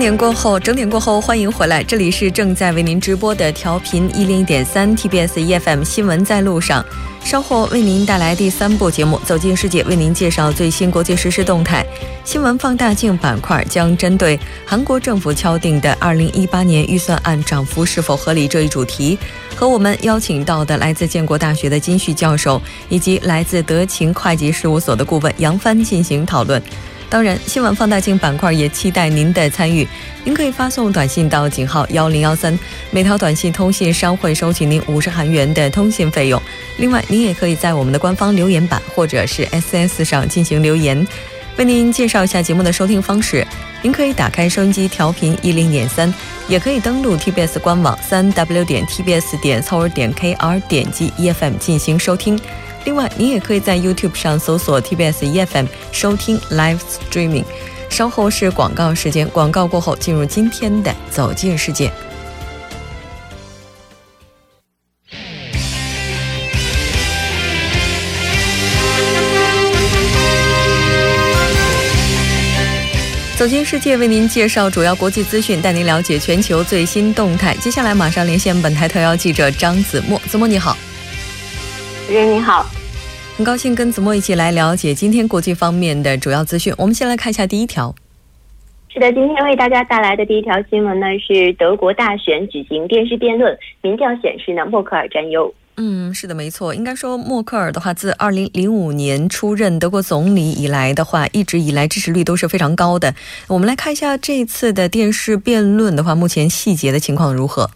点过后，整点过后，欢迎回来，这里是正在为您直播的调频一零一点三 TBS EFM 新闻在路上。稍后为您带来第三部节目《走进世界》，为您介绍最新国际实时动态。新闻放大镜板块将针对韩国政府敲定的二零一八年预算案涨幅是否合理这一主题，和我们邀请到的来自建国大学的金旭教授，以及来自德勤会计事务所的顾问杨帆进行讨论。当然，新闻放大镜板块也期待您的参与。您可以发送短信到井号幺零幺三，每条短信通信商会收取您五十韩元的通信费用。另外，您也可以在我们的官方留言板或者是 S S 上进行留言。为您介绍一下节目的收听方式：您可以打开收音机调频一零点三，也可以登录 TBS 官网三 W 点 TBS 点 c o 点 KR 点击 EFM 进行收听。另外，您也可以在 YouTube 上搜索 TBS EFM 收听 Live Streaming。稍后是广告时间，广告过后进入今天的走进世界。走进世界，为您介绍主要国际资讯，带您了解全球最新动态。接下来马上连线本台特邀记者张子墨，子墨你好。主持人你好，很高兴跟子墨一起来了解今天国际方面的主要资讯。我们先来看一下第一条。是的，今天为大家带来的第一条新闻呢是德国大选举行电视辩论，民调显示呢默克尔占优。嗯，是的，没错。应该说默克尔的话，自二零零五年出任德国总理以来的话，一直以来支持率都是非常高的。我们来看一下这次的电视辩论的话，目前细节的情况如何？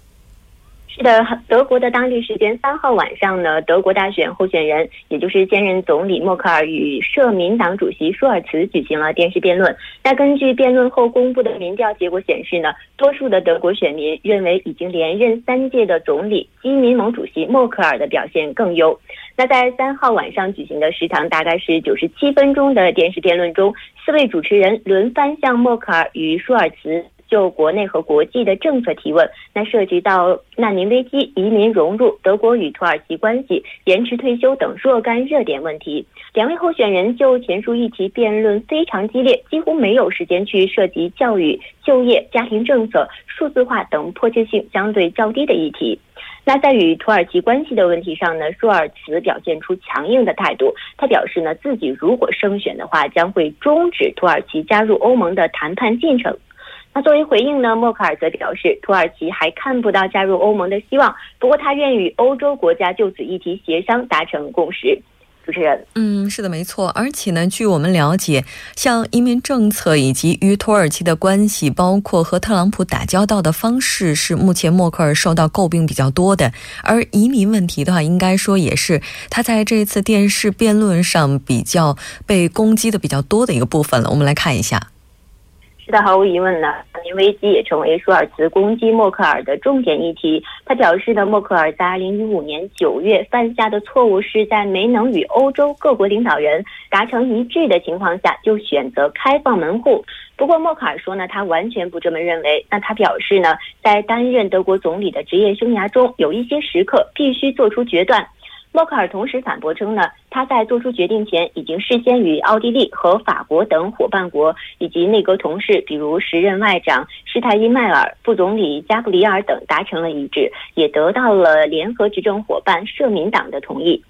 是的，德国的当地时间三号晚上呢，德国大选候选人，也就是现任总理默克尔与社民党主席舒尔茨举行了电视辩论。那根据辩论后公布的民调结果显示呢，多数的德国选民认为已经连任三届的总理基民盟主席默克尔的表现更优。那在三号晚上举行的时长大概是九十七分钟的电视辩论中，四位主持人轮番向默克尔与舒尔茨。就国内和国际的政策提问，那涉及到难民危机、移民融入、德国与土耳其关系、延迟退休等若干热点问题。两位候选人就前述议题辩论非常激烈，几乎没有时间去涉及教育、就业、家庭政策、数字化等迫切性相对较低的议题。那在与土耳其关系的问题上呢，舒尔茨表现出强硬的态度。他表示呢，自己如果胜选的话，将会终止土耳其加入欧盟的谈判进程。那作为回应呢，默克尔则表示，土耳其还看不到加入欧盟的希望，不过他愿与欧洲国家就此议题协商，达成共识。主持人，嗯，是的，没错。而且呢，据我们了解，像移民政策以及与土耳其的关系，包括和特朗普打交道的方式，是目前默克尔受到诟病比较多的。而移民问题的话，应该说也是他在这一次电视辩论上比较被攻击的比较多的一个部分了。我们来看一下。是的，毫无疑问呢，难民危机也成为舒尔茨攻击默克尔的重点议题。他表示呢，默克尔在2015年9月犯下的错误是在没能与欧洲各国领导人达成一致的情况下就选择开放门户。不过默克尔说呢，他完全不这么认为。那他表示呢，在担任德国总理的职业生涯中，有一些时刻必须做出决断。默克尔同时反驳称呢，他在做出决定前已经事先与奥地利和法国等伙伴国以及内阁同事，比如时任外长施泰因迈尔、副总理加布里尔等达成了一致，也得到了联合执政伙伴社民党的同意。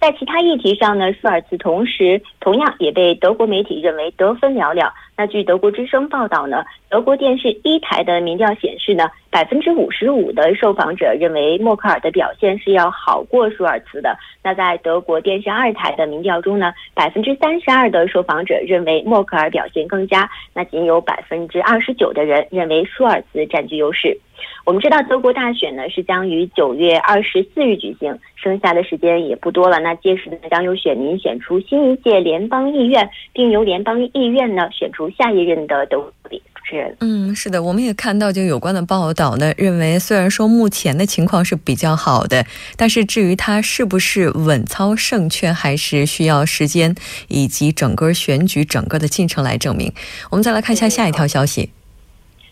在其他议题上呢，舒尔茨同时同样也被德国媒体认为得分寥寥。那据德国之声报道呢，德国电视一台的民调显示呢，百分之五十五的受访者认为默克尔的表现是要好过舒尔茨的。那在德国电视二台的民调中呢，百分之三十二的受访者认为默克尔表现更佳，那仅有百分之二十九的人认为舒尔茨占据优势。我们知道德国大选呢是将于九月二十四日举行，剩下的时间也不多了。那届时呢将由选民选出新一届联邦议院，并由联邦议院呢选出下一任的德国主持人。嗯，是的，我们也看到就有关的报道呢，认为虽然说目前的情况是比较好的，但是至于他是不是稳操胜券，还是需要时间以及整个选举整个的进程来证明。我们再来看一下下一条消息。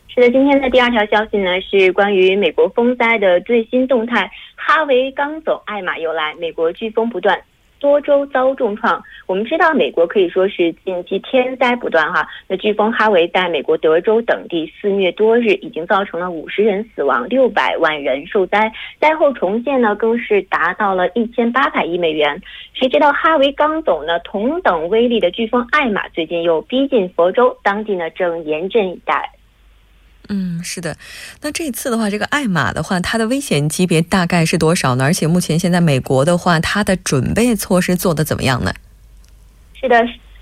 是的，今天的第二条消息呢，是关于美国风灾的最新动态。哈维刚走，艾玛又来，美国飓风不断。多州遭重创。我们知道，美国可以说是近期天灾不断哈。那飓风哈维在美国德州等地肆虐多日，已经造成了五十人死亡，六百万人受灾。灾后重建呢，更是达到了一千八百亿美元。谁知道哈维刚走呢，同等威力的飓风艾玛最近又逼近佛州，当地呢正严阵以待。嗯，是的。那这次的话，这个艾玛的话，它的危险级别大概是多少呢？而且目前现在美国的话，它的准备措施做的怎么样呢？是的。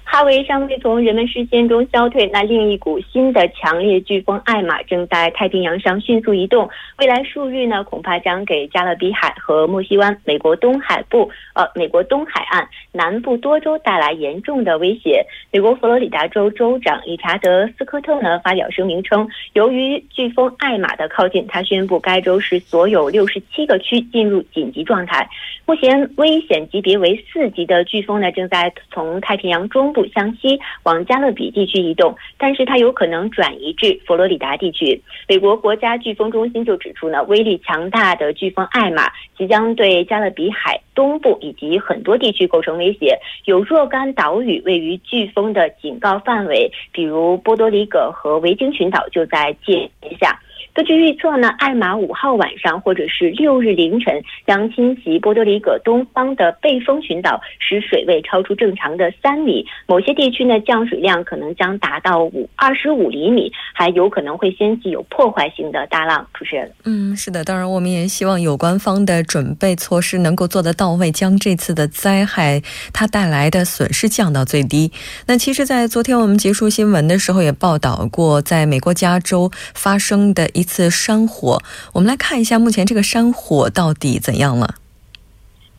哈维尚未从人们视线中消退，那另一股新的强烈飓风艾玛正在太平洋上迅速移动，未来数日呢，恐怕将给加勒比海和墨西湾、美国东海部、呃，美国东海岸南部多州带来严重的威胁。美国佛罗里达州州长理查德·斯科特呢发表声明称，由于飓风艾玛的靠近，他宣布该州是所有六十七个区进入紧急状态。目前危险级别为四级的飓风呢，正在从太平洋中。向西往加勒比地区移动，但是它有可能转移至佛罗里达地区。美国国家飓风中心就指出呢，威力强大的飓风艾玛即将对加勒比海东部以及很多地区构成威胁，有若干岛屿位于飓风的警告范围，比如波多黎各和维京群岛就在界下。根据预测呢，艾玛五号晚上或者是六日凌晨将侵袭波多黎各东方的背风群岛，使水位超出正常的三米。某些地区呢，降水量可能将达到五二十五厘米，还有可能会掀起有破坏性的大浪。主持人，嗯，是的，当然我们也希望有关方的准备措施能够做得到位，将这次的灾害它带来的损失降到最低。那其实，在昨天我们结束新闻的时候，也报道过，在美国加州发生的一。次山火，我们来看一下目前这个山火到底怎样了。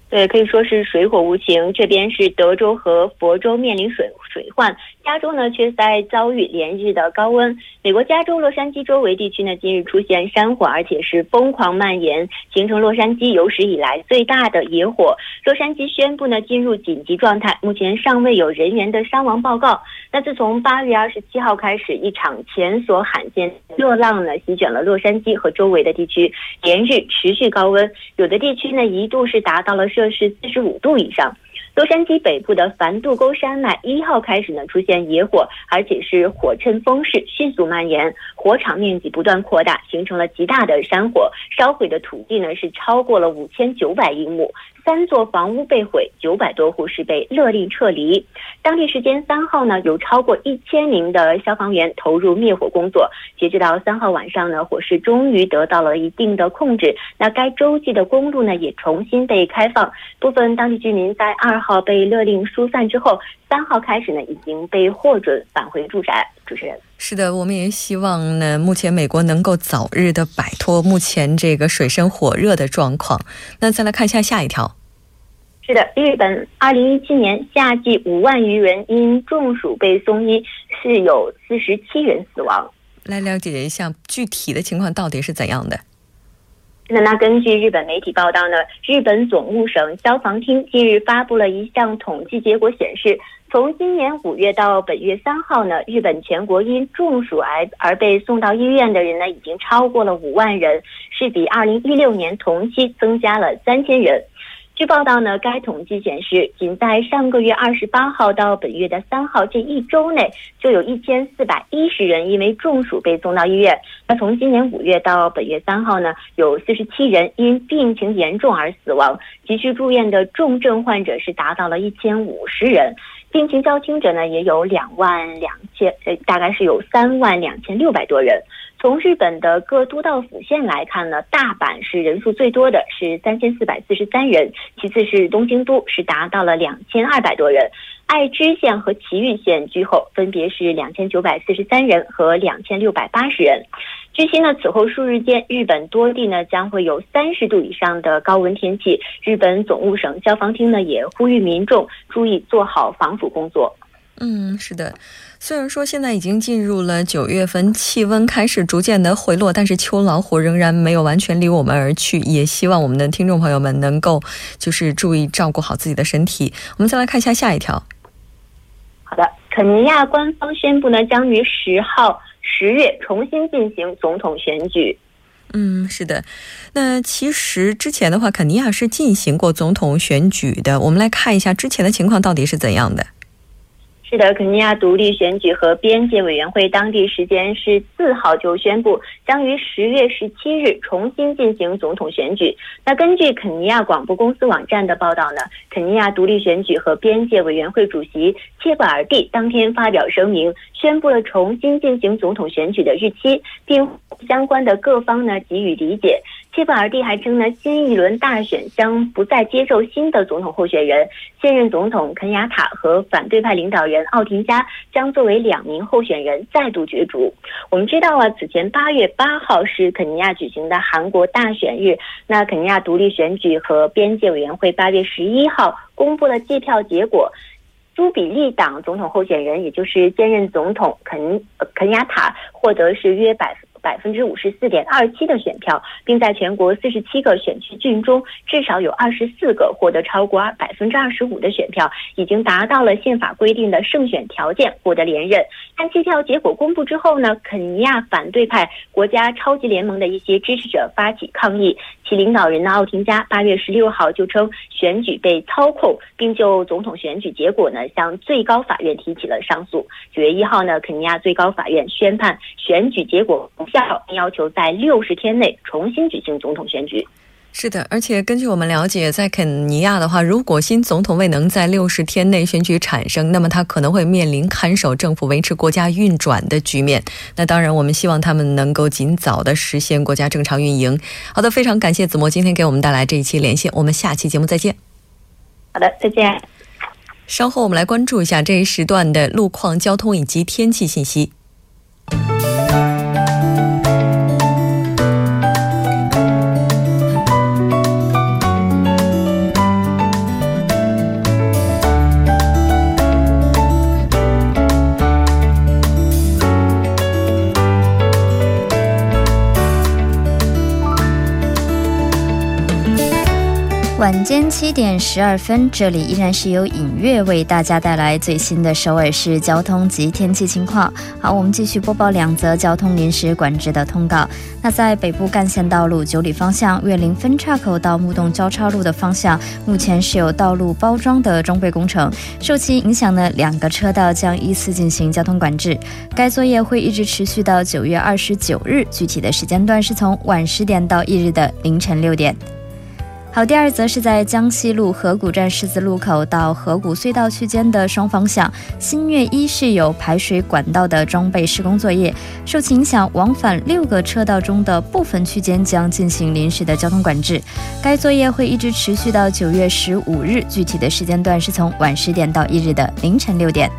对，可以说是水火无情。这边是德州和佛州面临水水患，加州呢却在遭遇连日的高温。美国加州洛杉矶周围地区呢近日出现山火，而且是疯狂蔓延，形成洛杉矶有史以来最大的野火。洛杉矶宣布呢进入紧急状态，目前尚未有人员的伤亡报告。那自从八月二十七号开始，一场前所罕见热浪呢席卷了洛杉矶和周围的地区，连日持续高温，有的地区呢一度是达到了。这是四十五度以上，洛杉矶北部的凡杜沟山脉一号开始呢出现野火，而且是火趁风势迅速蔓延，火场面积不断扩大，形成了极大的山火，烧毁的土地呢是超过了五千九百英亩。三座房屋被毁，九百多户是被勒令撤离。当地时间三号呢，有超过一千名的消防员投入灭火工作。截止到三号晚上呢，火势终于得到了一定的控制。那该洲际的公路呢，也重新被开放。部分当地居民在二号被勒令疏散之后，三号开始呢，已经被获准返回住宅。主持人是的，我们也希望呢，目前美国能够早日的摆脱目前这个水深火热的状况。那再来看一下下一条。是的，日本二零一七年夏季五万余人因中暑被送医，是有四十七人死亡。来了解一下具体的情况到底是怎样的。那那根据日本媒体报道呢，日本总务省消防厅近日发布了一项统计结果，显示从今年五月到本月三号呢，日本全国因中暑而而被送到医院的人呢，已经超过了五万人，是比二零一六年同期增加了三千人。据报道呢，该统计显示，仅在上个月二十八号到本月的三号这一周内，就有一千四百一十人因为中暑被送到医院。那从今年五月到本月三号呢，有四十七人因病情严重而死亡，急需住院的重症患者是达到了一千五十人，病情较轻者呢也有两万两千，呃，大概是有三万两千六百多人。从日本的各都道府县来看呢，大阪是人数最多的，是三千四百四十三人，其次是东京都，是达到了两千二百多人，爱知县和埼玉县居后，分别是两千九百四十三人和两千六百八十人。据悉呢，此后数日间，日本多地呢将会有三十度以上的高温天气。日本总务省消防厅呢也呼吁民众注意做好防暑工作。嗯，是的。虽然说现在已经进入了九月份，气温开始逐渐的回落，但是秋老虎仍然没有完全离我们而去。也希望我们的听众朋友们能够就是注意照顾好自己的身体。我们再来看一下下一条。好的，肯尼亚官方宣布呢，将于十号十月重新进行总统选举。嗯，是的。那其实之前的话，肯尼亚是进行过总统选举的。我们来看一下之前的情况到底是怎样的。是的，肯尼亚独立选举和边界委员会当地时间是四号就宣布，将于十月十七日重新进行总统选举。那根据肯尼亚广播公司网站的报道呢，肯尼亚独立选举和边界委员会主席切布尔蒂当天发表声明，宣布了重新进行总统选举的日期，并相关的各方呢给予理解。谢布尔蒂还称呢，新一轮大选将不再接受新的总统候选人，现任总统肯雅塔和反对派领导人奥廷加将作为两名候选人再度角逐。我们知道啊，此前八月八号是肯尼亚举行的韩国大选日，那肯尼亚独立选举和边界委员会八月十一号公布了计票结果，朱比利党总统候选人，也就是现任总统肯肯雅塔获得是约百分。百分之五十四点二七的选票，并在全国四十七个选区郡中，至少有二十四个获得超过百分之二十五的选票，已经达到了宪法规定的胜选条件，获得连任。但计票结果公布之后呢，肯尼亚反对派国家超级联盟的一些支持者发起抗议，其领导人呢奥廷加八月十六号就称选举被操控，并就总统选举结果呢向最高法院提起了上诉。九月一号呢，肯尼亚最高法院宣判选举结果。并要求在六十天内重新举行总统选举。是的，而且根据我们了解，在肯尼亚的话，如果新总统未能在六十天内选举产生，那么他可能会面临看守政府、维持国家运转的局面。那当然，我们希望他们能够尽早的实现国家正常运营。好的，非常感谢子墨今天给我们带来这一期连线，我们下期节目再见。好的，再见。稍后我们来关注一下这一时段的路况、交通以及天气信息。晚间七点十二分，这里依然是由影月为大家带来最新的首尔市交通及天气情况。好，我们继续播报两则交通临时管制的通告。那在北部干线道路九里方向岳林分岔口到木洞交叉路的方向，目前是有道路包装的装备工程，受其影响呢，两个车道将依次进行交通管制。该作业会一直持续到九月二十九日，具体的时间段是从晚十点到翌日的凌晨六点。好，第二则是在江西路河谷站十字路口到河谷隧道区间的双方向新月一是有排水管道的装备施工作业，受其影响，往返六个车道中的部分区间将进行临时的交通管制。该作业会一直持续到九月十五日，具体的时间段是从晚十点到一日的凌晨六点。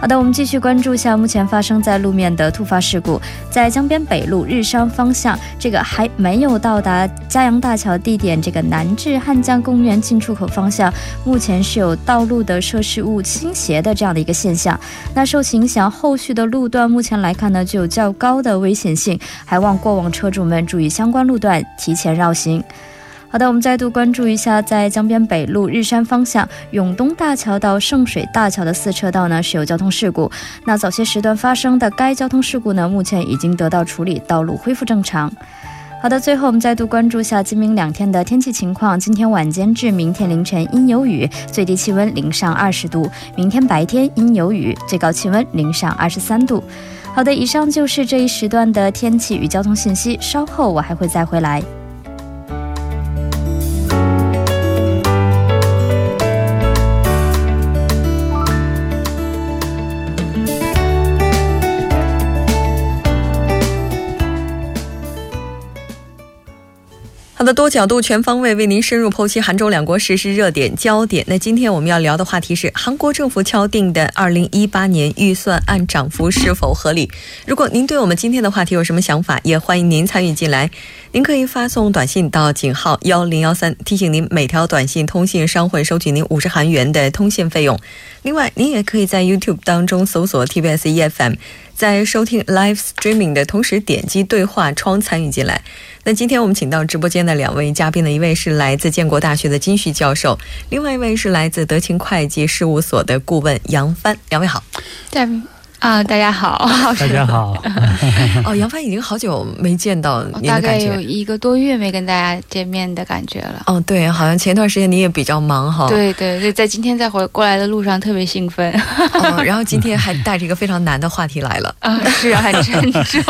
好的，我们继续关注一下目前发生在路面的突发事故。在江边北路日山方向，这个还没有到达嘉阳大桥地点，这个南至汉江公园进出口方向，目前是有道路的设施物倾斜的这样的一个现象。那受其影响，后续的路段目前来看呢，具有较高的危险性，还望过往车主们注意相关路段提前绕行。好的，我们再度关注一下，在江边北路日山方向永东大桥到圣水大桥的四车道呢是有交通事故。那早些时段发生的该交通事故呢，目前已经得到处理，道路恢复正常。好的，最后我们再度关注下今明两天的天气情况。今天晚间至明天凌晨阴有雨，最低气温零上二十度；明天白天阴有雨，最高气温零上二十三度。好的，以上就是这一时段的天气与交通信息。稍后我还会再回来。多角度、全方位为您深入剖析韩中两国实时热点焦点。那今天我们要聊的话题是韩国政府敲定的二零一八年预算案涨幅是否合理？如果您对我们今天的话题有什么想法，也欢迎您参与进来。您可以发送短信到井号幺零幺三，提醒您每条短信通信商会收取您五十韩元的通信费用。另外，您也可以在 YouTube 当中搜索 TBS EFM，在收听 Live Streaming 的同时点击对话窗参与进来。那今天我们请到直播间的两位嘉宾呢，一位是来自建国大学的金旭教授，另外一位是来自德勤会计事务所的顾问杨帆。两位好。啊，大家好，大家好。哦，杨帆已经好久没见到您大概有一个多月没跟大家见面的感觉了。哦，对，好像前段时间你也比较忙哈。对对对，在今天在回过来的路上特别兴奋。哦，然后今天还带着一个非常难的话题来了。啊，是啊，很沉重。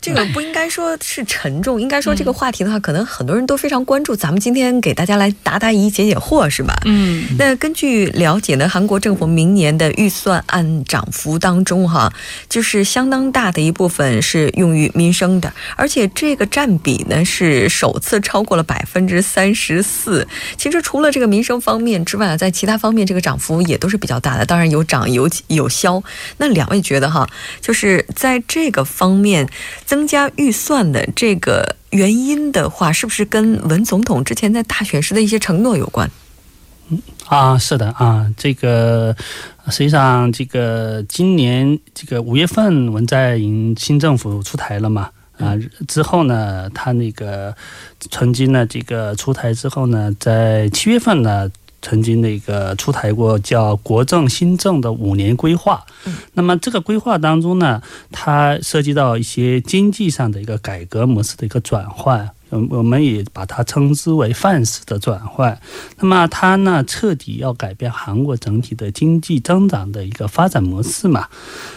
这个不应该说是沉重，应该说这个话题的话，可能很多人都非常关注。咱们今天给大家来答答疑、解解惑，是吧？嗯。那根据了解呢，韩国政府明年的预算案涨幅当中。哈，就是相当大的一部分是用于民生的，而且这个占比呢是首次超过了百分之三十四。其实除了这个民生方面之外，在其他方面这个涨幅也都是比较大的，当然有涨有有消。那两位觉得哈，就是在这个方面增加预算的这个原因的话，是不是跟文总统之前在大选时的一些承诺有关？嗯啊，是的啊，这个。实际上，这个今年这个五月份，文在寅新政府出台了嘛？啊，之后呢，他那个曾经呢，这个出台之后呢，在七月份呢，曾经那个出台过叫国政新政的五年规划。那么这个规划当中呢，它涉及到一些经济上的一个改革模式的一个转换。我我们也把它称之为范式的转换。那么它呢，彻底要改变韩国整体的经济增长的一个发展模式嘛。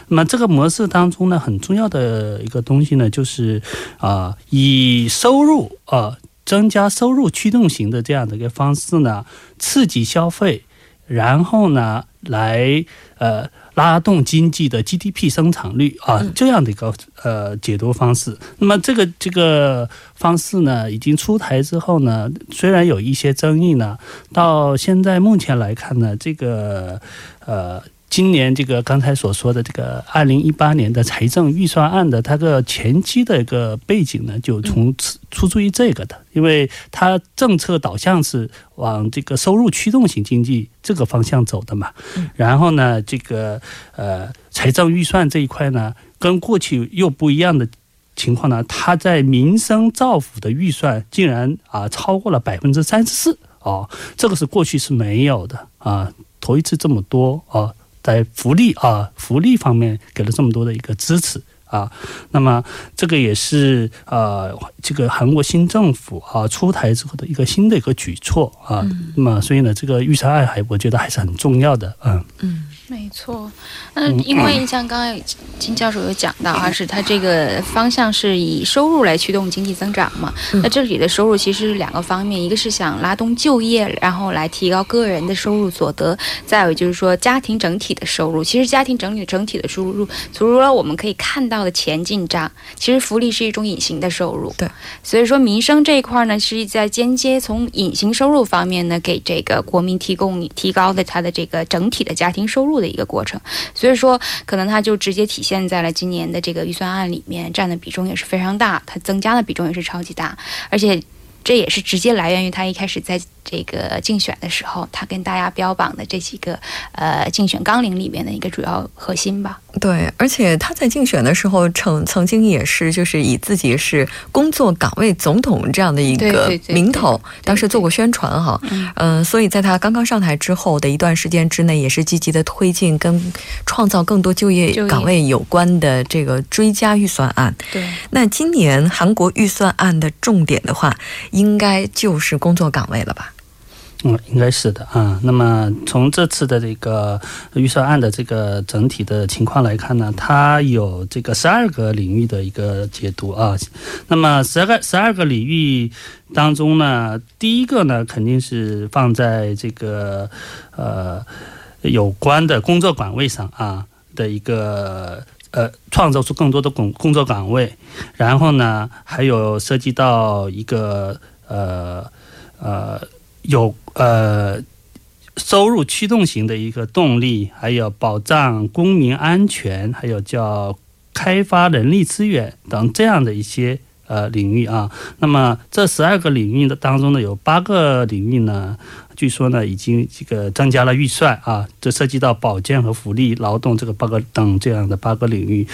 那么这个模式当中呢，很重要的一个东西呢，就是啊，以收入啊增加收入驱动型的这样的一个方式呢，刺激消费，然后呢，来呃。拉动经济的 GDP 生产率啊，这样的一个呃解读方式。那么这个这个方式呢，已经出台之后呢，虽然有一些争议呢，到现在目前来看呢，这个呃。今年这个刚才所说的这个二零一八年的财政预算案的它的前期的一个背景呢，就从出自于这个的，因为它政策导向是往这个收入驱动型经济这个方向走的嘛。然后呢，这个呃财政预算这一块呢，跟过去又不一样的情况呢，它在民生造福的预算竟然啊超过了百分之三十四哦，这个是过去是没有的啊，头一次这么多啊。在福利啊，福利方面给了这么多的一个支持。啊，那么这个也是呃，这个韩国新政府啊出台之后的一个新的一个举措啊，那么所以呢，这个预算案还我觉得还是很重要的，嗯嗯。没错，那因为像刚刚金教授有讲到啊，是它这个方向是以收入来驱动经济增长嘛？那这里的收入其实是两个方面，一个是想拉动就业，然后来提高个人的收入所得；再有就是说家庭整体的收入。其实家庭整体整体的收入，除了我们可以看到的钱进账，其实福利是一种隐形的收入。对，所以说民生这一块呢，是在间接从隐形收入方面呢，给这个国民提供提高的他的这个整体的家庭收入。的一个过程，所以说可能它就直接体现在了今年的这个预算案里面，占的比重也是非常大，它增加的比重也是超级大，而且这也是直接来源于它一开始在。这个竞选的时候，他跟大家标榜的这几个呃竞选纲领里面的一个主要核心吧。对，而且他在竞选的时候曾曾经也是就是以自己是工作岗位总统这样的一个名头，当时做过宣传哈。嗯，所以在他刚刚上台之后的一段时间之内，也是积极的推进跟创造更多就业岗位有关的这个追加预算案。对，那今年韩国预算案的重点的话，应该就是工作岗位了吧？嗯，应该是的啊。那么从这次的这个预算案的这个整体的情况来看呢，它有这个十二个领域的一个解读啊。那么十二个十二个领域当中呢，第一个呢肯定是放在这个呃有关的工作岗位上啊的一个呃创造出更多的工工作岗位，然后呢还有涉及到一个呃呃。有呃收入驱动型的一个动力，还有保障公民安全，还有叫开发人力资源等这样的一些呃领域啊。那么这十二个领域的当中呢，有八个领域呢，据说呢已经这个增加了预算啊。这涉及到保健和福利、劳动这个八个等这样的八个领域。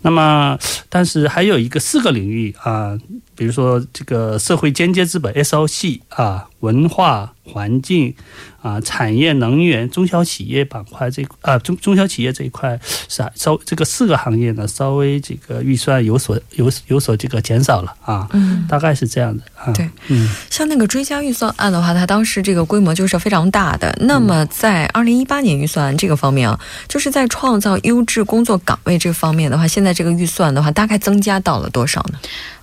那么但是还有一个四个领域啊。比如说这个社会间接资本 SOC 啊，文化环境啊，产业能源中小企业板块这啊中中小企业这一块是稍这个四个行业呢稍微这个预算有所有有所这个减少了啊，嗯，大概是这样的啊。对，嗯，像那个追加预算案的话，它当时这个规模就是非常大的。那么在二零一八年预算这个方面啊，就是在创造优质工作岗位这方面的话，现在这个预算的话，大概增加到了多少呢？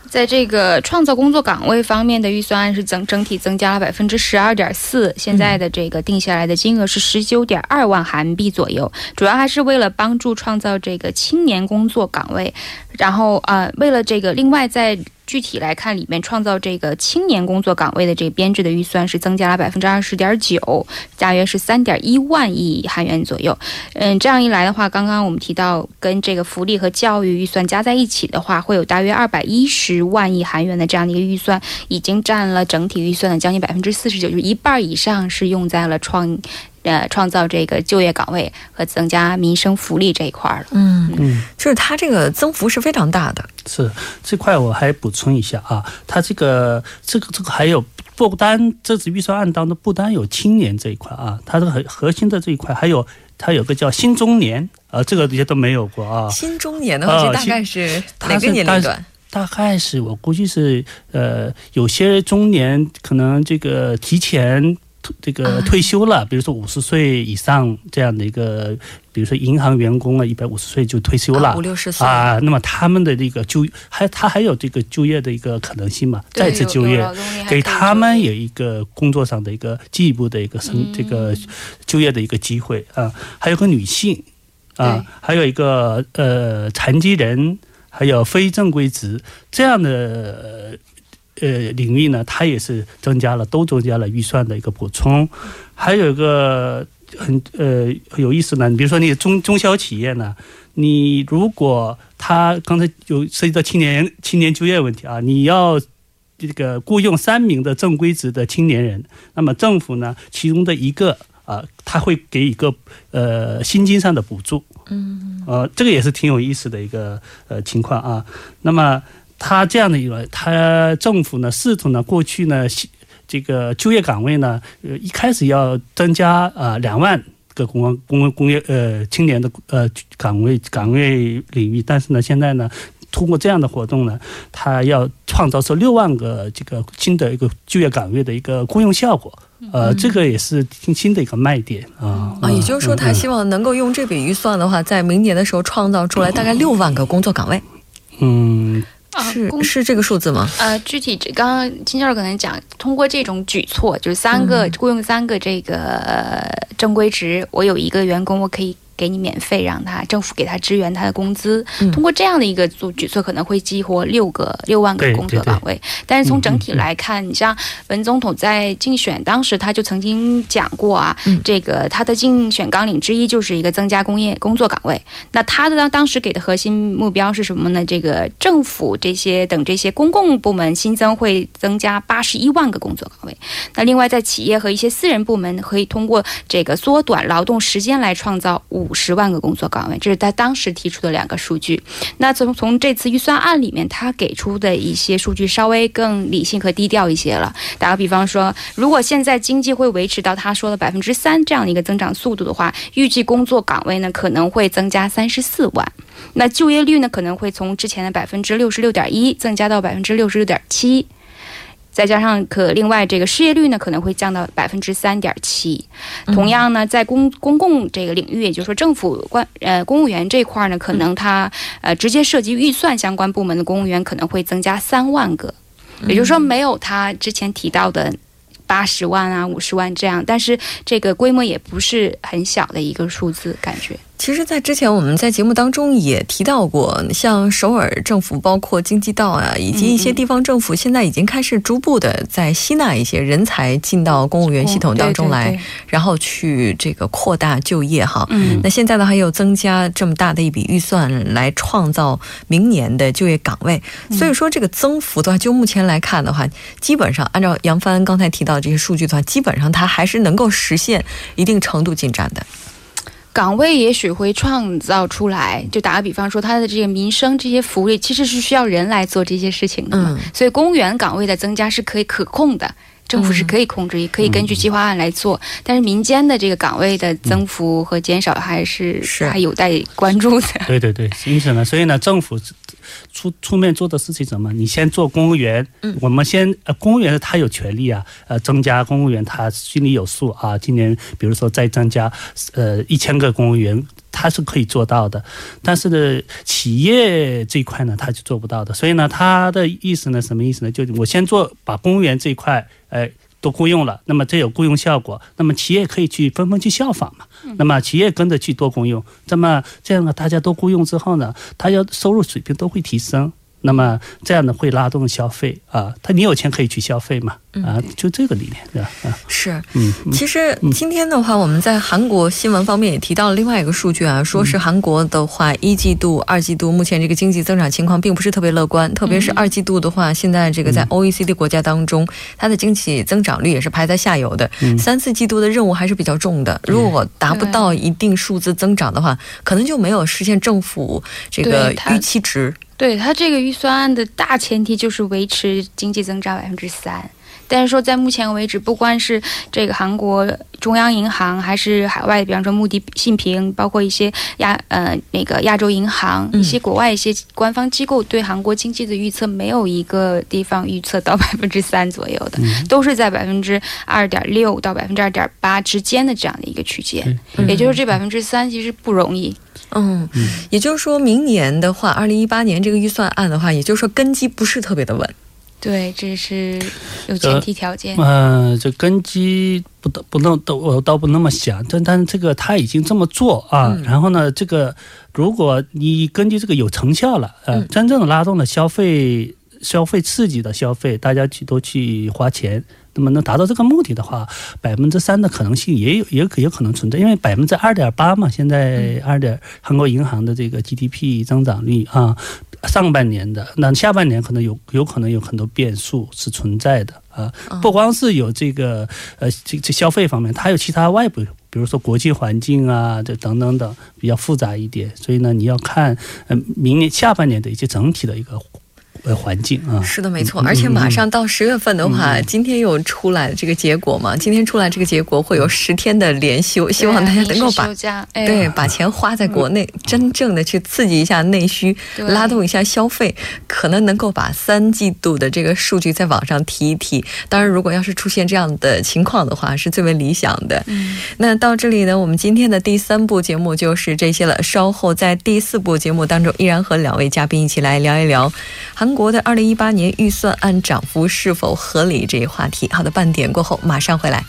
在这个创造工作岗位方面的预算案是整整体增加了百分之十二点四，现在的这个定下来的金额是十九点二万韩币左右，主要还是为了帮助创造这个青年工作岗位，然后呃，为了这个另外在。具体来看，里面创造这个青年工作岗位的这个编制的预算是增加了百分之二十点九，大约是三点一万亿韩元左右。嗯，这样一来的话，刚刚我们提到跟这个福利和教育预算加在一起的话，会有大约二百一十万亿韩元的这样的一个预算，已经占了整体预算的将近百分之四十九，就是一半以上是用在了创。呃，创造这个就业岗位和增加民生福利这一块了。嗯嗯，就是它这个增幅是非常大的。是这块我还补充一下啊，它这个这个这个还有不单这次预算案当中不单有青年这一块啊，它这个核核心的这一块还有它有个叫新中年啊，这个这些都没有过啊。新中年的话，这大概是哪个年龄段？大概是我估计是呃，有些中年可能这个提前。这个退休了，比如说五十岁以上这样的一个，比如说银行员工啊，一百五十岁就退休了，五六十岁。啊，那么他们的这个就还他还有这个就业的一个可能性嘛，再次就业，给他们有一个工作上的一个进一步的一个生这个就业的一个机会啊，还有个女性啊，还有一个呃残疾人，还有非正规职这样的。呃，领域呢，它也是增加了，都增加了预算的一个补充。还有一个很呃有意思呢，比如说你中中小企业呢，你如果他刚才有涉及到青年青年就业问题啊，你要这个雇佣三名的正规职的青年人，那么政府呢，其中的一个啊，他会给一个呃薪金上的补助。嗯，呃，这个也是挺有意思的一个呃情况啊。那么。他这样的一个，他政府呢试图呢过去呢，这个就业岗位呢，呃一开始要增加啊两万个工工工业呃青年的呃岗位岗位领域，但是呢现在呢通过这样的活动呢，他要创造出六万个这个新的一个就业岗位的一个雇佣效果，呃这个也是新新的一个卖点啊啊，也就是说他希望能够用这笔预算的话，在明年的时候创造出来大概六万个工作岗位，嗯。是是这个数字吗？呃，具体这刚刚金教授可能讲，通过这种举措，就是三个雇佣三个这个正规职，我有一个员工，我可以。给你免费，让他政府给他支援他的工资。通过这样的一个做举措，可能会激活六个六万个工作岗位。但是从整体来看，你像文总统在竞选当时，他就曾经讲过啊，这个他的竞选纲领之一就是一个增加工业工作岗位。那他的当当时给的核心目标是什么呢？这个政府这些等这些公共部门新增会增加八十一万个工作岗位。那另外在企业和一些私人部门可以通过这个缩短劳动时间来创造五。五十万个工作岗位，这是他当时提出的两个数据。那从从这次预算案里面，他给出的一些数据稍微更理性和低调一些了。打个比方说，如果现在经济会维持到他说的百分之三这样的一个增长速度的话，预计工作岗位呢可能会增加三十四万。那就业率呢可能会从之前的百分之六十六点一增加到百分之六十六点七。再加上可另外这个失业率呢可能会降到百分之三点七，同样呢在公公共这个领域，也就是说政府官呃公务员这块呢，可能它呃直接涉及预算相关部门的公务员可能会增加三万个，也就是说没有他之前提到的八十万啊五十万这样，但是这个规模也不是很小的一个数字，感觉。其实，在之前我们在节目当中也提到过，像首尔政府、包括京畿道啊，以及一些地方政府，现在已经开始逐步的在吸纳一些人才进到公务员系统当中来，然后去这个扩大就业哈。嗯，那现在呢，还有增加这么大的一笔预算来创造明年的就业岗位，所以说这个增幅的话，就目前来看的话，基本上按照杨帆刚才提到这些数据的话，基本上它还是能够实现一定程度进展的。岗位也许会创造出来。就打个比方说，它的这个民生这些福利，其实是需要人来做这些事情的嘛。所以公务员岗位的增加是可以可控的。政府是可以控制，也可以根据计划案来做，但是民间的这个岗位的增幅和减少还是还有待关注的。对对对，因此呢，所以呢，政府出出面做的事情什么？你先做公务员，我们先呃，公务员他有权利啊，呃，增加公务员他心里有数啊。今年比如说再增加呃一千个公务员。他是可以做到的，但是呢，企业这一块呢，他就做不到的。所以呢，他的意思呢，什么意思呢？就我先做，把公务员这一块，哎，都雇佣了，那么这有雇佣效果，那么企业可以去纷纷去效仿嘛。那么企业跟着去多雇佣，那么这样呢，大家都雇佣之后呢，他要收入水平都会提升。那么这样呢，会拉动消费啊，他你有钱可以去消费嘛。啊，就这个理念，对吧？啊，是，嗯，其实今天的话，我们在韩国新闻方面也提到了另外一个数据啊，说是韩国的话，一季度、二季度目前这个经济增长情况并不是特别乐观，特别是二季度的话，现在这个在 OECD 国家当中，它的经济增长率也是排在下游的，三四季度的任务还是比较重的，如果达不到一定数字增长的话，可能就没有实现政府这个预期值。对它这个预算案的大前提就是维持经济增长百分之三。但是说，在目前为止，不管是这个韩国中央银行，还是海外，比方说穆迪信评，包括一些亚呃那个亚洲银行，一些国外一些官方机构对韩国经济的预测，没有一个地方预测到百分之三左右的，都是在百分之二点六到百分之二点八之间的这样的一个区间。也就是这百分之三其实不容易。嗯，也就是说明年的话，二零一八年这个预算案的话，也就是说根基不是特别的稳。对，这是有前提条件。嗯，这根基不不不能都我倒不那么想，但但这个他已经这么做啊。然后呢，这个如果你根据这个有成效了，呃，真正的拉动了消费，消费刺激的消费，大家去都去花钱，那么能达到这个目的的话，百分之三的可能性也有，也可有可能存在，因为百分之二点八嘛，现在二点韩国银行的这个 GDP 增长率啊。上半年的那下半年可能有有可能有很多变数是存在的啊，不光是有这个呃这这消费方面，它有其他外部，比如说国际环境啊，这等等等比较复杂一点，所以呢你要看呃明年下半年的一些整体的一个。呃，环境啊，是的，没错。而且马上到十月份的话，今天又出来这个结果嘛？今天出来这个结果会有十天的连休，希望大家能够把对把钱花在国内，真正的去刺激一下内需，拉动一下消费，可能能够把三季度的这个数据在往上提一提。当然，如果要是出现这样的情况的话，是最为理想的。那到这里呢，我们今天的第三部节目就是这些了。稍后在第四部节目当中，依然和两位嘉宾一起来聊一聊韩。中国的二零一八年预算案涨幅是否合理这一话题，好的，半点过后马上回来。